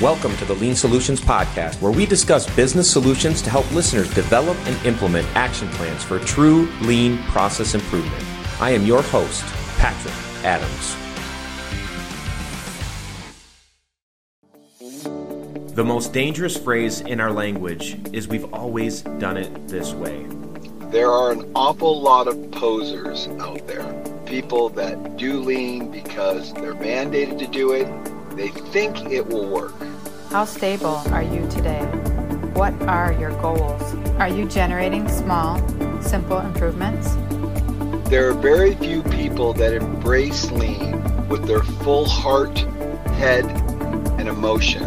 Welcome to the Lean Solutions Podcast, where we discuss business solutions to help listeners develop and implement action plans for true lean process improvement. I am your host, Patrick Adams. The most dangerous phrase in our language is we've always done it this way. There are an awful lot of posers out there. People that do lean because they're mandated to do it. They think it will work. How stable are you today? What are your goals? Are you generating small, simple improvements? There are very few people that embrace lean with their full heart, head, and emotion.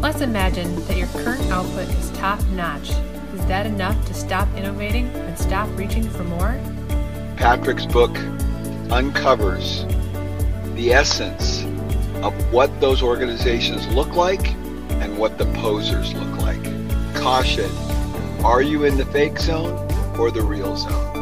Let's imagine that your current output is top notch. Is that enough to stop innovating and stop reaching for more? Patrick's book uncovers the essence of what those organizations look like and what the posers look like. Caution, are you in the fake zone or the real zone?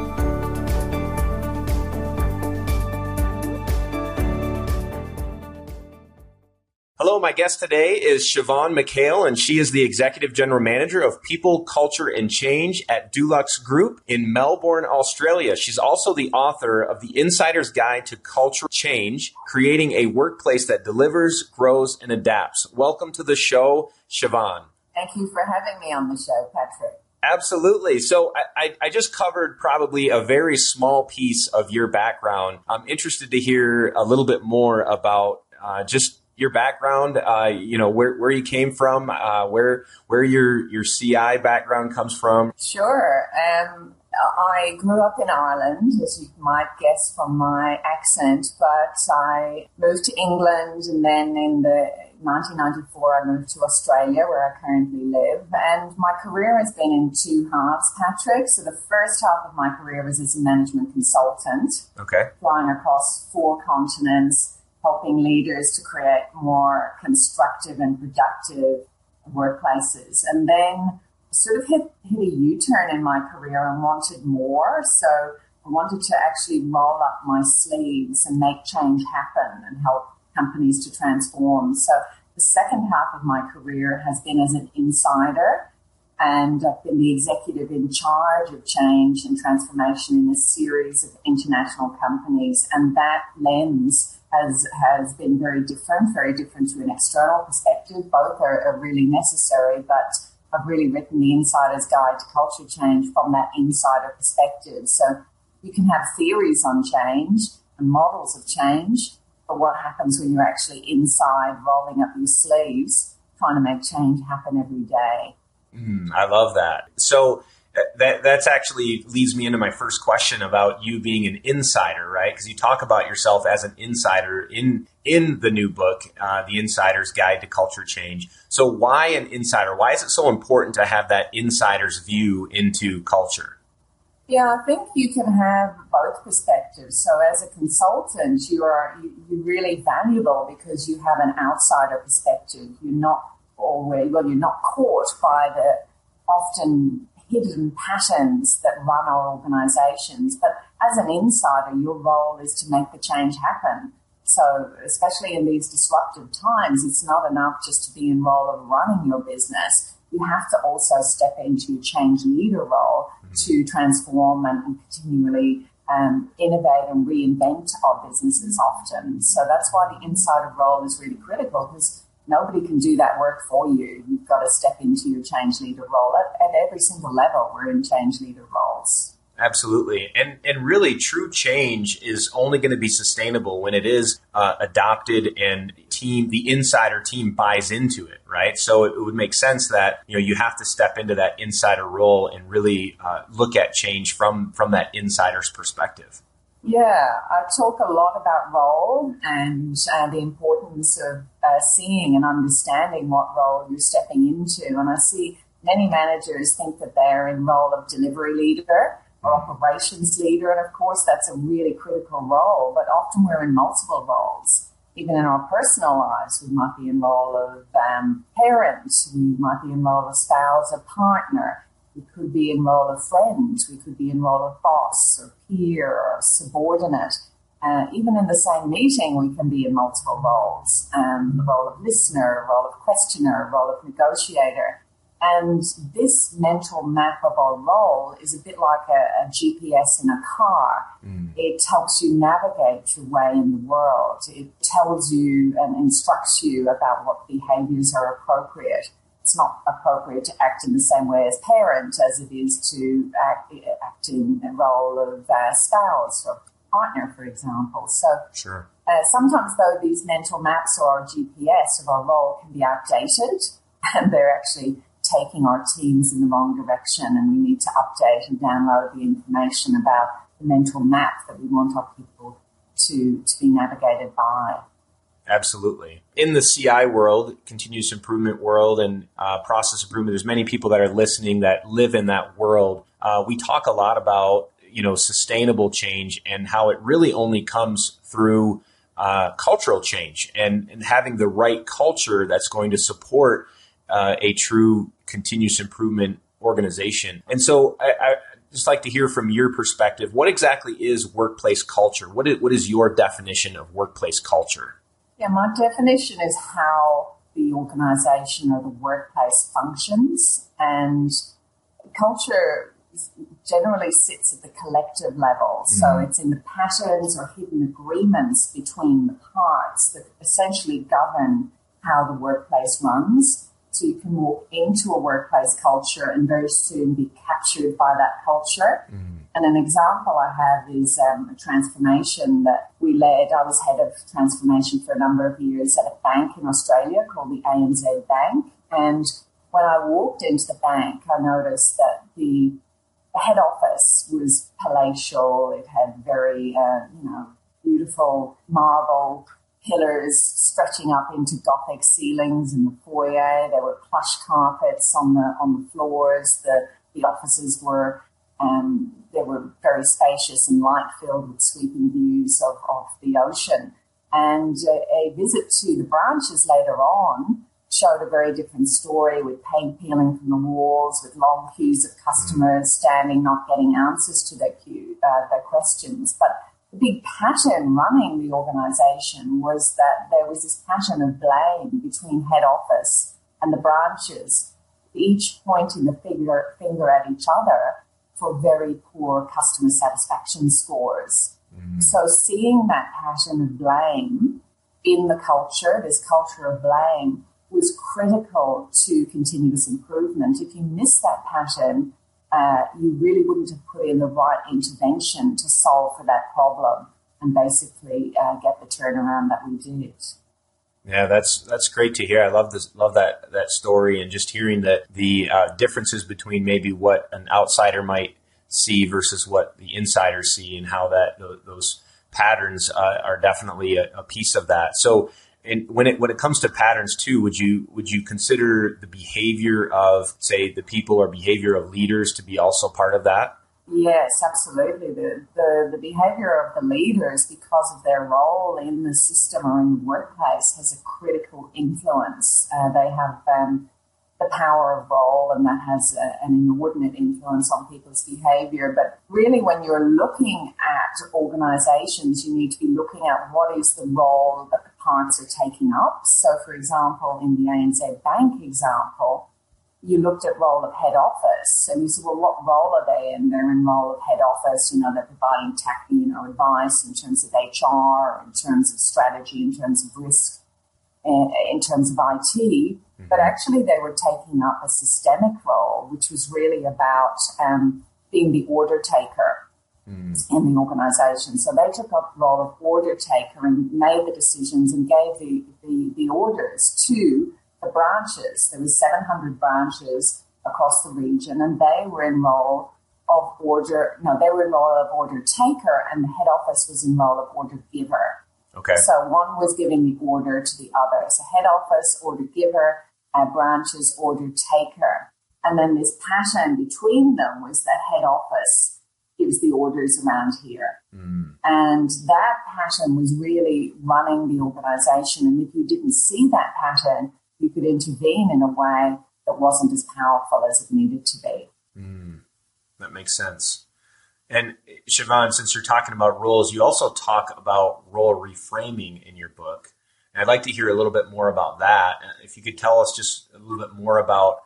Hello, my guest today is Siobhan McHale, and she is the Executive General Manager of People, Culture, and Change at Dulux Group in Melbourne, Australia. She's also the author of The Insider's Guide to Culture Change, creating a workplace that delivers, grows, and adapts. Welcome to the show, Siobhan. Thank you for having me on the show, Patrick. Absolutely. So I, I, just covered probably a very small piece of your background. I'm interested to hear a little bit more about uh, just your background, uh, you know, where, where you came from, uh, where where your your CI background comes from. Sure. Um, I grew up in Ireland, as you might guess from my accent, but I moved to England and then in the 1994 I moved to Australia where I currently live. And my career has been in two halves, Patrick. So the first half of my career was as a management consultant. Okay. Flying across four continents helping leaders to create more constructive and productive workplaces. And then sort of hit, hit a U-turn in my career and wanted more. So I wanted to actually roll up my sleeves and make change happen and help companies to transform. So the second half of my career has been as an insider and I've been the executive in charge of change and transformation in a series of international companies. And that lens has has been very different, very different to an external perspective. Both are, are really necessary, but I've really written the Insider's Guide to Culture Change from that insider perspective. So you can have theories on change and models of change, but what happens when you're actually inside, rolling up your sleeves, trying to make change happen every day? Mm, I love that. So that that's actually leads me into my first question about you being an insider, right? Because you talk about yourself as an insider in in the new book, uh, The Insider's Guide to Culture Change. So why an insider? Why is it so important to have that insider's view into culture? Yeah, I think you can have both perspectives. So as a consultant, you are you're really valuable because you have an outsider perspective. You're not always well, you're not caught by the often hidden patterns that run our organizations. But as an insider, your role is to make the change happen. So, especially in these disruptive times, it's not enough just to be in role of running your business. You have to also step into your change leader role mm-hmm. to transform and, and continually um, innovate and reinvent our businesses often. So that's why the insider role is really critical because nobody can do that work for you. You've got to step into your change leader role at, at every single level. We're in change leader roles. Absolutely, and and really, true change is only going to be sustainable when it is uh, adopted and team the insider team buys into it, right? So it, it, would make sense that you know you have to step into that insider role and really uh, look at change from from that insider's perspective. Yeah, I talk a lot about role and uh, the importance of uh, seeing and understanding what role you're stepping into. And I see many managers think that they're in role of delivery leader or operations leader. And of course, that's a really critical role, but often we're in multiple roles. Even in our personal lives, we might be in role of um, parent, we might be in role of spouse or partner. We could be in role of friend. We could be in role of boss or peer or subordinate. uh, even in the same meeting, we can be in multiple roles um, the role of listener, role of questioner, role of negotiator. And this mental map of our role is a bit like a, a GPS in a car. Mm. It helps you navigate your way in the world. It tells you and instructs you about what behaviors are appropriate. It's not appropriate to act in the same way as parent as it is to act, act in a role of uh, spouse or partner, for example. So sure. Uh, sometimes, though, these mental maps or our GPS of our role can be outdated, and they're actually taking our teams in the wrong direction, and we need to update and download the information about the mental map that we want our people to, to be navigated by. Absolutely. In the CI world, continuous improvement world, and uh, process improvement, there's many people that are listening that live in that world. Uh, we talk a lot about you know sustainable change and how it really only comes through uh, cultural change and, and having the right culture that's going to support uh, a true continuous improvement organization. And so I, I just like to hear from your perspective. What exactly is workplace culture? What is, what is your definition of workplace culture? Yeah, my definition is how the organization or the workplace functions and culture generally sits at the collective level. Mm-hmm. So it's in the patterns or hidden agreements between the parts that essentially govern how the workplace runs. So you can walk into a workplace culture and very soon be captured by that culture. Mm-hmm. And an example I have is um, a transformation that we led. I was head of transformation for a number of years at a bank in Australia called the ANZ Bank. And when I walked into the bank, I noticed that the head office was palatial. It had very, uh, you know, beautiful marble pillars stretching up into Gothic ceilings in the foyer. There were plush carpets on the on the floors. The the offices were um, they were very spacious and light filled with sweeping views of, of the ocean. And a, a visit to the branches later on showed a very different story with paint peeling from the walls, with long queues of customers standing, not getting answers to their uh, their questions. But the big pattern running the organisation was that there was this pattern of blame between head office and the branches, each pointing the finger, finger at each other for very poor customer satisfaction scores. Mm-hmm. So seeing that pattern of blame in the culture, this culture of blame, was critical to continuous improvement. If you miss that pattern, uh, you really wouldn't have put in the right intervention to solve for that problem and basically uh, get the turnaround that we did. Yeah, that's that's great to hear. I love this, love that that story, and just hearing that the uh, differences between maybe what an outsider might see versus what the insiders see, and how that those patterns uh, are definitely a, a, piece of that. So, and when it when it comes to patterns too, would you would you consider the behavior of say the people or behavior of leaders to be also part of that? Yes, absolutely. The, the, the behavior of the leaders, because of their role in the system or in the workplace, has a critical influence. Uh, they have um, the power of role, and that has a, an inordinate influence on people's behavior. But really, when you're looking at organizations, you need to be looking at what is the role that the parts are taking up. So, for example, in the ANZ Bank example, you looked at role of head office and you said, well, what role are they in? They're in role of head office, you know, they're providing tech, you know, advice in terms of HR, in terms of strategy, in terms of risk, in terms of IT. Mm-hmm. But actually they were taking up a systemic role, which was really about um, being the order taker mm. in the organization. So they took up the role of order taker and made the decisions and gave the, the, the orders to the branches. There was 700 branches across the region and they were in role of order, no, they were in role of order taker and the head office was in role of order giver. Okay. So one was giving the order to the other. So head office, order giver, uh, branches, order taker. And then this pattern between them was that head office gives the orders around here. Mm. And that pattern was really running the organization. And if you didn't see that pattern, you could intervene in a way that wasn't as powerful as it needed to be. Mm. That makes sense. And Siobhan, since you're talking about roles, you also talk about role reframing in your book. And I'd like to hear a little bit more about that. If you could tell us just a little bit more about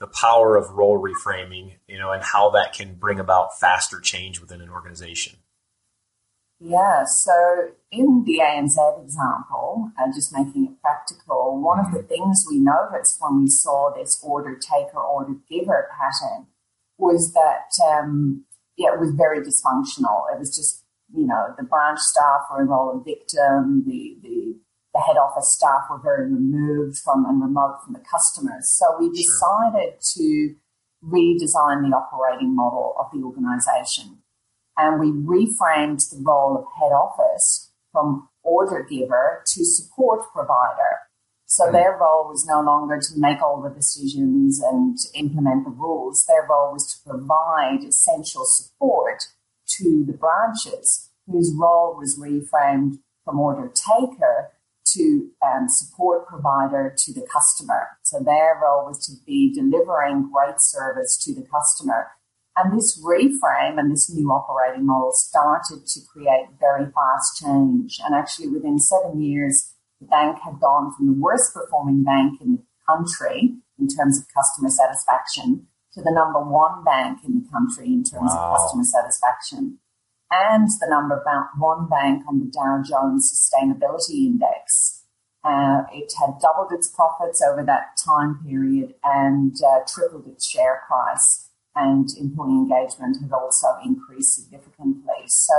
the power of role reframing, you know, and how that can bring about faster change within an organization. Yeah, so in the ANZ example, uh, just making it practical, one of the mm-hmm. things we noticed when we saw this order taker, order giver pattern was that, um, yeah, it was very dysfunctional. It was just, you know, the branch staff were involved in victim, the, the, the head office staff were very removed from and remote from the customers. So we decided sure. to redesign the operating model of the organization and we reframed the role of head office from order giver to support provider. So hmm. their role was no longer to make all the decisions and implement the rules. Their role was to provide essential support to the branches, whose role was reframed from order taker to um, support provider to the customer. So their role was to be delivering great service to the customer and this reframe and this new operating model started to create very fast change. And actually, within seven years, the bank had gone from the worst performing bank in the country in terms of customer satisfaction to the number one bank in the country in terms wow. of customer satisfaction and the number one bank on the Dow Jones Sustainability Index. Uh, it had doubled its profits over that time period and uh, tripled its share price and employee engagement had also increased significantly. So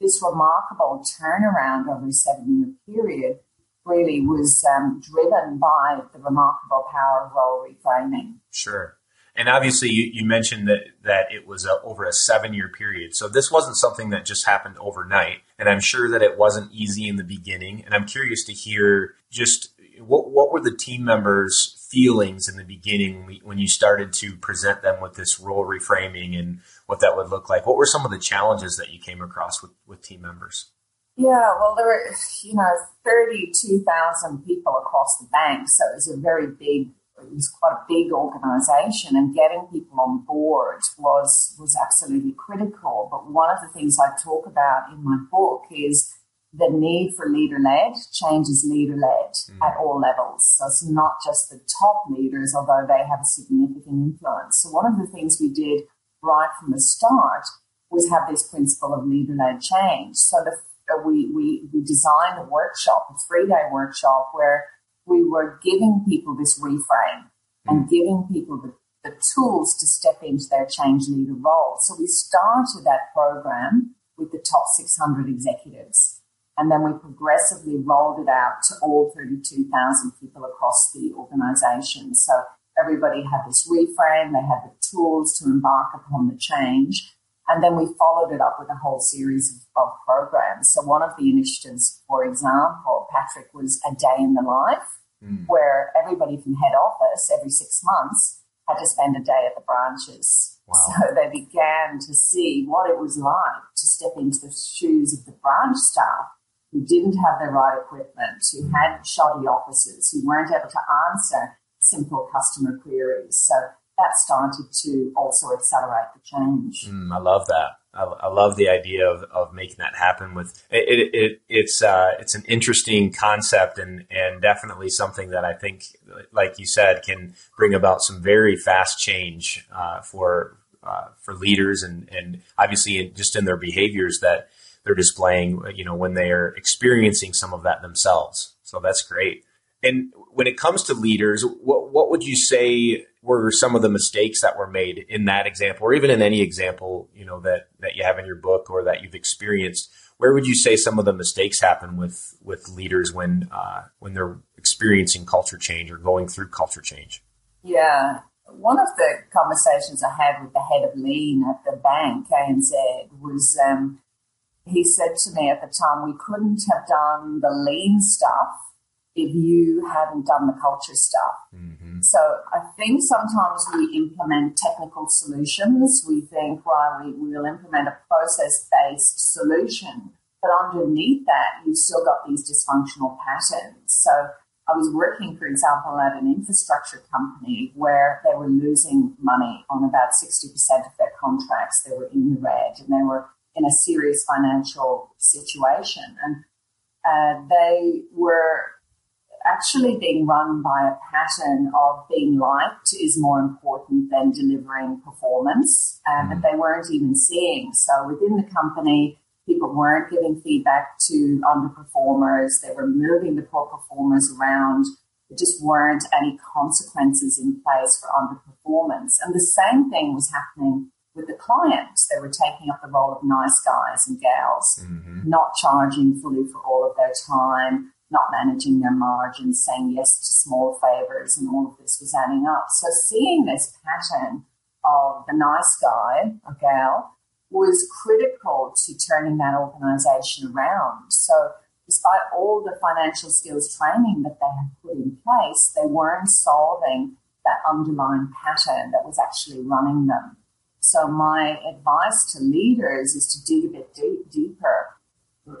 this remarkable turnaround over a seven year period really was um, driven by the remarkable power of role reframing. Sure. And obviously, you, you mentioned that, that it was a, over a seven year period. So this wasn't something that just happened overnight. And I'm sure that it wasn't easy in the beginning. And I'm curious to hear just what, what were the team members feelings in the beginning when, we, when you started to present them with this role reframing and what that would look like? What were some of the challenges that you came across with, with team members? Yeah, well, there were, you know, 32,000 people across the bank. So it was a very big, it was quite a big organization and getting people on board was, was absolutely critical. But one of the things I talk about in my book is the need for leader led change is leader led mm. at all levels. So it's not just the top leaders, although they have a significant influence. So one of the things we did right from the start was have this principle of leader led change. So the, uh, we, we, we designed a workshop, a three day workshop where we were giving people this reframe mm. and giving people the, the tools to step into their change leader role. So we started that program with the top 600 executives. And then we progressively rolled it out to all 32,000 people across the organization. So everybody had this reframe, they had the tools to embark upon the change. And then we followed it up with a whole series of, of programs. So one of the initiatives, for example, Patrick, was a day in the life mm. where everybody from head office every six months had to spend a day at the branches. Wow. So they began to see what it was like to step into the shoes of the branch staff who didn't have the right equipment, who had shoddy offices, who weren't able to answer simple customer queries. So that started to also accelerate the change. Mm, I love that. I, love the idea of, of making that happen. With it, it, it it's uh, it's an interesting concept and and definitely something that I think, like you said, can bring about some very fast change uh, for uh, for leaders and and obviously just in their behaviors that they're displaying, you know, when they're experiencing some of that themselves. So that's great. And when it comes to leaders, what, what would you say were some of the mistakes that were made in that example, or even in any example, you know, that, that you have in your book or that you've experienced? Where would you say some of the mistakes happen with, with leaders when, uh, when they're experiencing culture change or going through culture change? Yeah. One of the conversations I had with the head of lean at the bank, ANZ, was um, he said to me at the time, we couldn't have done the lean stuff if you hadn't done the culture stuff. Mm-hmm. So I think sometimes we implement technical solutions. We think, right, we, will implement a process based solution. But underneath that, you've still got these dysfunctional patterns. So I was working, for example, at an infrastructure company where they were losing money on about 60% of their contracts. They were in the red and they were in a serious financial situation. And uh, they were actually being run by a pattern of being liked is more important than delivering performance, um, mm. they weren't even seeing. So within the company, people weren't giving feedback to underperformers. They were moving the poor performers around. There just weren't any consequences in place for underperformance. And the same thing was happening with the clients. They were taking up the role of nice guys and gals, mm-hmm. not charging fully for all of their time, not managing their margins, saying yes to small favors, and all of this was adding up. So seeing this pattern of the nice guy or gal was critical to turning that organization around. So despite all the financial skills training that they had put in place, they weren't solving that underlying pattern that was actually running them. So my advice to leaders is to dig a bit deep, deeper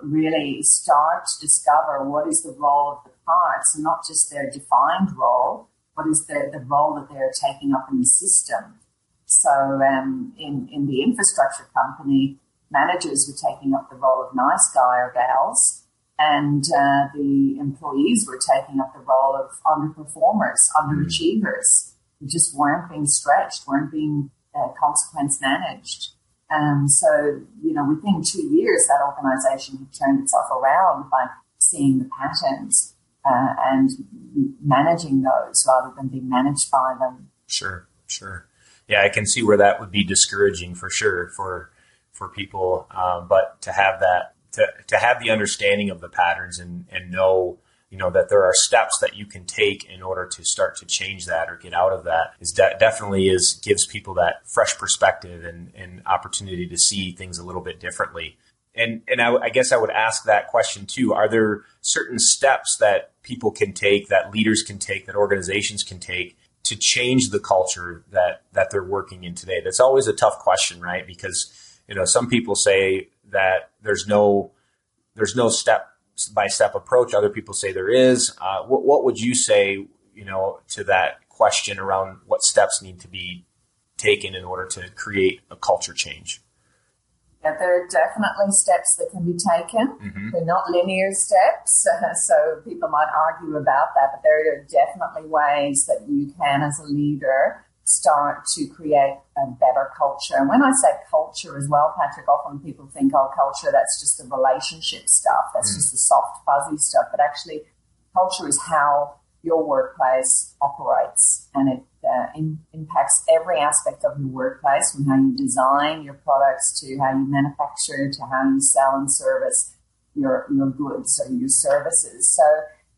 really start to discover what is the role of the parts and not just their defined role, what is the, the role that they're taking up in the system. So um, in, in the infrastructure company, managers were taking up the role of nice guy or gals, and uh, the employees were taking up the role of underperformers, underachievers, who just weren't being stretched, weren't being uh, consequence managed. Um, so, you know, within two years, that organization had turned itself around by seeing the patterns uh, and managing those rather than being managed by them. Sure, sure. Yeah, I can see where that would be discouraging for sure for for people. Um, but to have that, to, to have the understanding of the patterns and, and know you know that there are steps that you can take in order to start to change that or get out of that is de- definitely is gives people that fresh perspective and, and opportunity to see things a little bit differently. And and I, I, guess I would ask that question too. Are there certain steps that people can take that leaders can take that organizations can take to change the culture that that they're working in today? That's always a tough question right? Because you know some people say that there's no there's no step by step approach. Other people say there is. Uh, what, what would you say, you know, to that question around what steps need to be taken in order to create a culture change? Yeah, there are definitely steps that can be taken. Mm-hmm. They're not linear steps, so people might argue about that, but there are definitely ways that you can, as a leader, start to create a better culture. And when I say culture as well, Patrick, often people think, oh, culture, that's just the relationship stuff. That's mm. just the soft, fuzzy stuff. But actually, culture is how your workplace operates and it uh, in, impacts every aspect of your workplace from how you design your products to how you manufacture to how you sell and service your, your goods or your services. So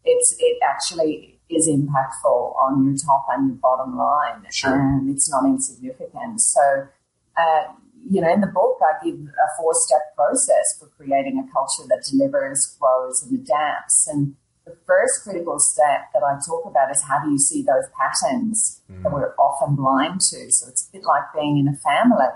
it's, it actually is impactful on your top and your bottom line. Sure. And it's not insignificant. So, uh, you know, in the book, I give a four step process for creating a culture that delivers, grows, and adapts. And the first critical step that I talk about is how do you see those patterns mm. that we're often blind to? So it's a bit like being in a family.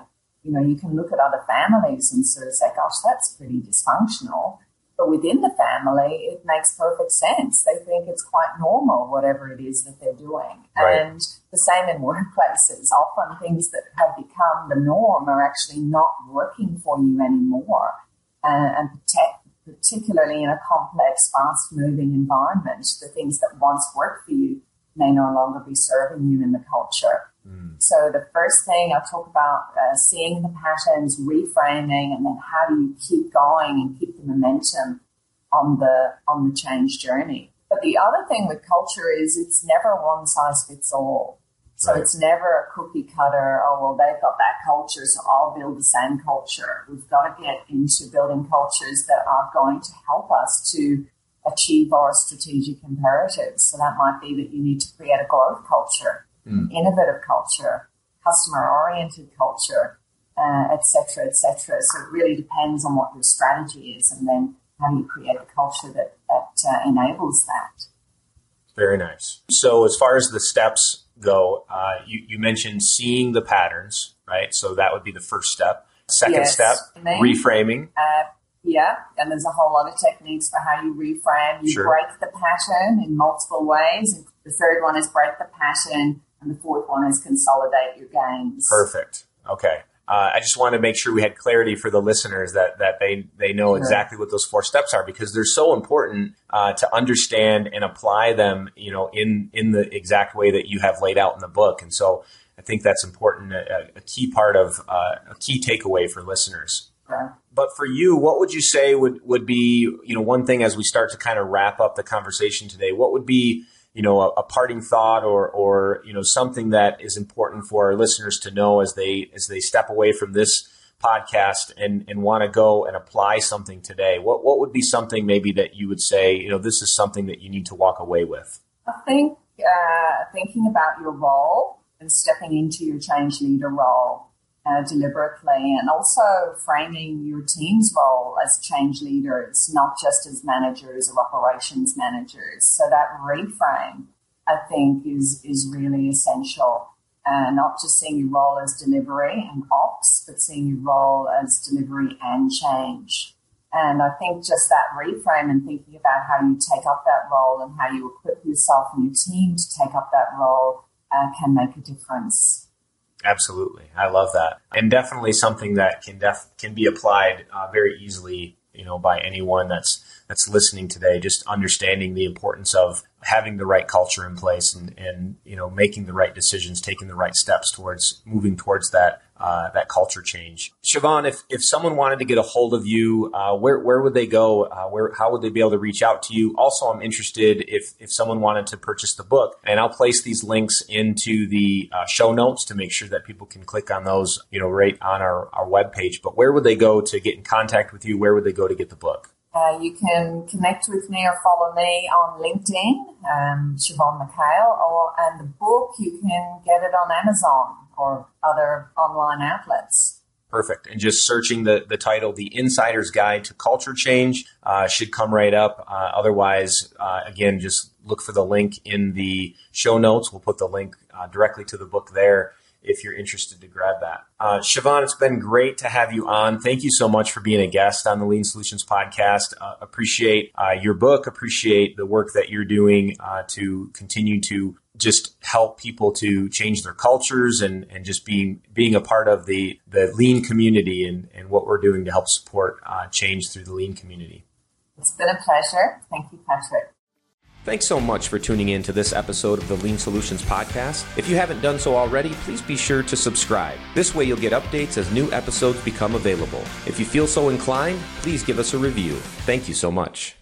You know, you can look at other families and sort of say, gosh, that's pretty dysfunctional. But within the family, it makes perfect sense. They think it's quite normal, whatever it is that they're doing. Right. And the same in workplaces. Often things that have become the norm are actually not working for you anymore. Uh, and particularly in a complex, fast moving environment, the things that once worked for you may no longer be serving you in the culture. Mm. So the first thing I'll talk about uh, seeing the patterns, reframing, and then how do you keep going and keep the momentum on the on the change journey. But the other thing with culture is it's never one size fits all. So right. it's never a cookie cutter. Oh well, they've got that culture, so I'll build the same culture. We've got to get into building cultures that are going to help us to achieve our strategic imperatives. So that might be that you need to create a growth culture mm. innovative culture, customer oriented culture, etc., uh, etc. Et so it really depends on what your strategy is, and then how you create a culture that that uh, enables that. Very nice. So as far as the steps go, uh, you, you mentioned seeing the patterns, right? So that would be the first step. Second yes. step, then, reframing. Uh, Yeah, and there's a whole lot of techniques for how you reframe. You Sure. break the pattern in multiple ways. The third one is break the pattern, and the fourth one is consolidate your gains. Perfect. Okay. Uh, I just want to make sure we had clarity for the listeners that that they they know Sure. exactly what those four steps are because they're so important uh, to understand and apply them. You know, in in the exact way that you have laid out in the book, and so I think that's important. A, a key part of uh, a key takeaway for listeners. Sure. But for you, what would you say would, would be, you know, one thing as we start to kind of wrap up the conversation today, what would be, you know, a, a parting thought or, or, you know, something that is important for our listeners to know as they, as they step away from this podcast and, and want to go and apply something today? What, what would be something maybe that you would say, you know, this is something that you need to walk away with? I think uh, thinking about your role and stepping into your change leader role uh, deliberately, and also framing your team's role as change leaders, not just as managers or operations managers. So that reframe, I think, is is really essential. Uh, not just seeing your role as delivery and ops, but seeing your role as delivery and change. And I think just that reframe and thinking about how you take up that role and how you equip yourself and your team to take up that role uh, can make a difference. Absolutely. I love that. And definitely something that can def- can be applied uh, very easily, you know, by anyone that's that's listening today, just understanding the importance of having the right culture in place and, and you know, making the right decisions, taking the right steps towards moving towards that uh, that culture change. Siobhan, if, if someone wanted to get a hold of you, uh, where where would they go? Uh, where how would they be able to reach out to you? Also, I'm interested if if someone wanted to purchase the book, and I'll place these links into the uh, show notes to make sure that people can click on those, you know, right on our our webpage. But where would they go to get in contact with you? Where would they go to get the book? Uh, you can connect with me or follow me on LinkedIn, um, Siobhan McHale, or and the book you can get it on Amazon or other online outlets. Perfect. And just searching the, the title, The Insider's Guide to Culture Change, uh, should come right up. Uh, otherwise, uh, again, just look for the link in the show notes. We'll put the link uh, directly to the book there if you're interested to grab that. Uh, Siobhan, it's been great to have you on. Thank you so much for being a guest on the Lean Solutions podcast. Uh, appreciate uh, your book, appreciate the work that you're doing uh, to continue to just help people to change their cultures and, and just being being a part of the, the lean community and, and what we're doing to help support uh, change through the lean community. It's been a pleasure. Thank you, Patrick. Thanks so much for tuning in to this episode of the Lean Solutions Podcast. If you haven't done so already, please be sure to subscribe. This way you'll get updates as new episodes become available. If you feel so inclined, please give us a review. Thank you so much.